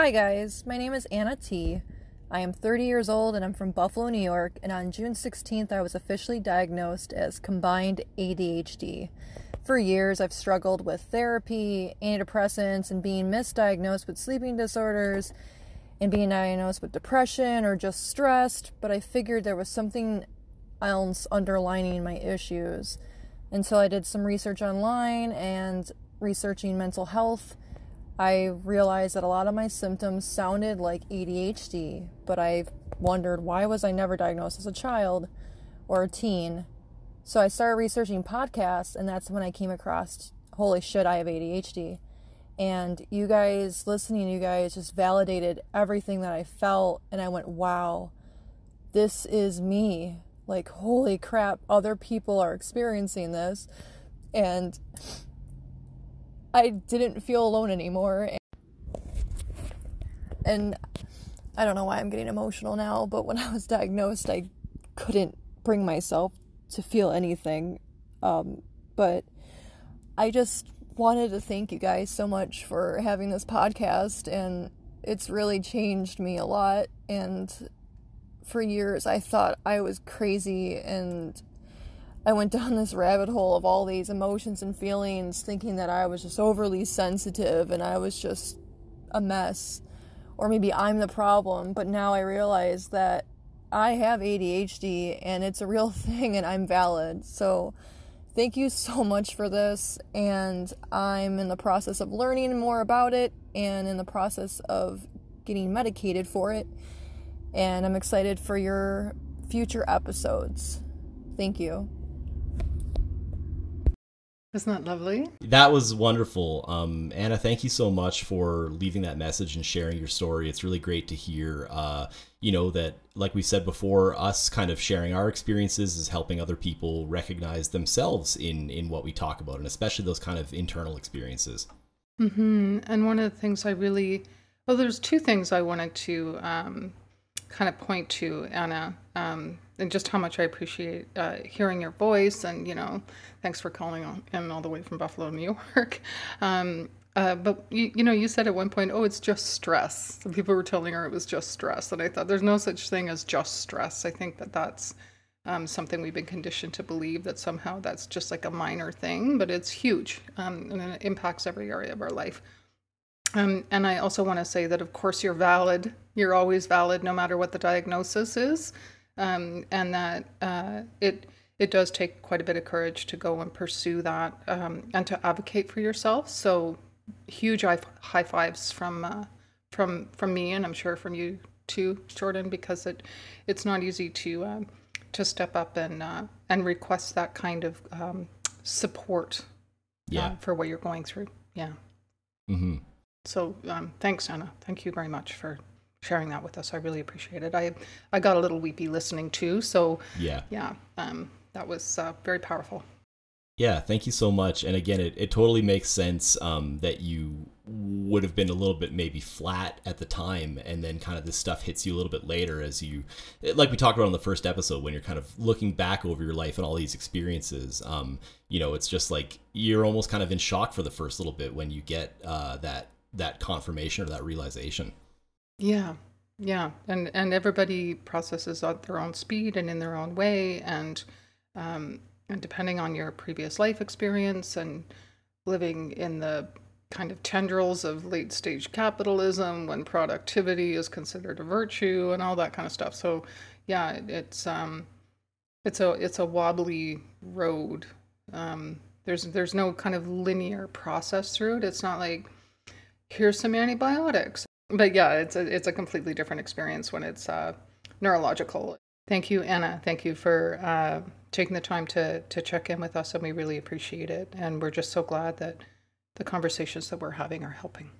Hi, guys. My name is Anna T. I am 30 years old and I'm from Buffalo, New York. And on June 16th, I was officially diagnosed as combined ADHD. For years, I've struggled with therapy, antidepressants, and being misdiagnosed with sleeping disorders and being diagnosed with depression or just stressed. But I figured there was something else underlining my issues. And so I did some research online and researching mental health I realized that a lot of my symptoms sounded like ADHD, but I wondered why was I never diagnosed as a child or a teen? So I started researching podcasts, and that's when I came across holy shit, I have ADHD. And you guys, listening you guys, just validated everything that I felt, and I went, wow, this is me. Like, holy crap, other people are experiencing this. And I didn't feel alone anymore. And I don't know why I'm getting emotional now, but when I was diagnosed, I couldn't bring myself to feel anything. Um, but I just wanted to thank you guys so much for having this podcast, and it's really changed me a lot. And for years, I thought I was crazy and I went down this rabbit hole of all these emotions and feelings, thinking that I was just overly sensitive and I was just a mess. Or maybe I'm the problem, but now I realize that I have ADHD and it's a real thing and I'm valid. So, thank you so much for this. And I'm in the process of learning more about it and in the process of getting medicated for it. And I'm excited for your future episodes. Thank you. Isn't that lovely? That was wonderful. Um, Anna, thank you so much for leaving that message and sharing your story. It's really great to hear, uh, you know, that, like we said before, us kind of sharing our experiences is helping other people recognize themselves in, in what we talk about, and especially those kind of internal experiences. Mm-hmm. And one of the things I really, well, there's two things I wanted to um, kind of point to, Anna. Um, and just how much I appreciate uh, hearing your voice. And, you know, thanks for calling in all the way from Buffalo, New York. Um, uh, but, you, you know, you said at one point, oh, it's just stress. People were telling her it was just stress. And I thought there's no such thing as just stress. I think that that's um, something we've been conditioned to believe that somehow that's just like a minor thing, but it's huge um, and it impacts every area of our life. Um, and I also want to say that, of course, you're valid. You're always valid no matter what the diagnosis is um, and that uh, it it does take quite a bit of courage to go and pursue that um, and to advocate for yourself. So huge high fives from uh, from from me, and I'm sure from you too, Jordan, because it it's not easy to um, to step up and uh, and request that kind of um, support. Uh, for what you're going through. Yeah. Mm-hmm. So um, thanks, Anna. Thank you very much for sharing that with us. I really appreciate it. I I got a little weepy listening too. So yeah, yeah, um, that was uh, very powerful. Yeah, thank you so much. And again, it, it totally makes sense um, that you would have been a little bit maybe flat at the time, and then kind of this stuff hits you a little bit later as you, like we talked about in the first episode, when you're kind of looking back over your life and all these experiences. Um, you know, it's just like you're almost kind of in shock for the first little bit when you get uh, that that confirmation or that realization. Yeah. Yeah. And and everybody processes at their own speed and in their own way and um and depending on your previous life experience and living in the kind of tendrils of late stage capitalism when productivity is considered a virtue and all that kind of stuff. So yeah, it's um it's a it's a wobbly road. Um there's there's no kind of linear process through it. It's not like here's some antibiotics but yeah, it's a it's a completely different experience when it's uh, neurological. Thank you, Anna. Thank you for uh, taking the time to to check in with us, and we really appreciate it. And we're just so glad that the conversations that we're having are helping.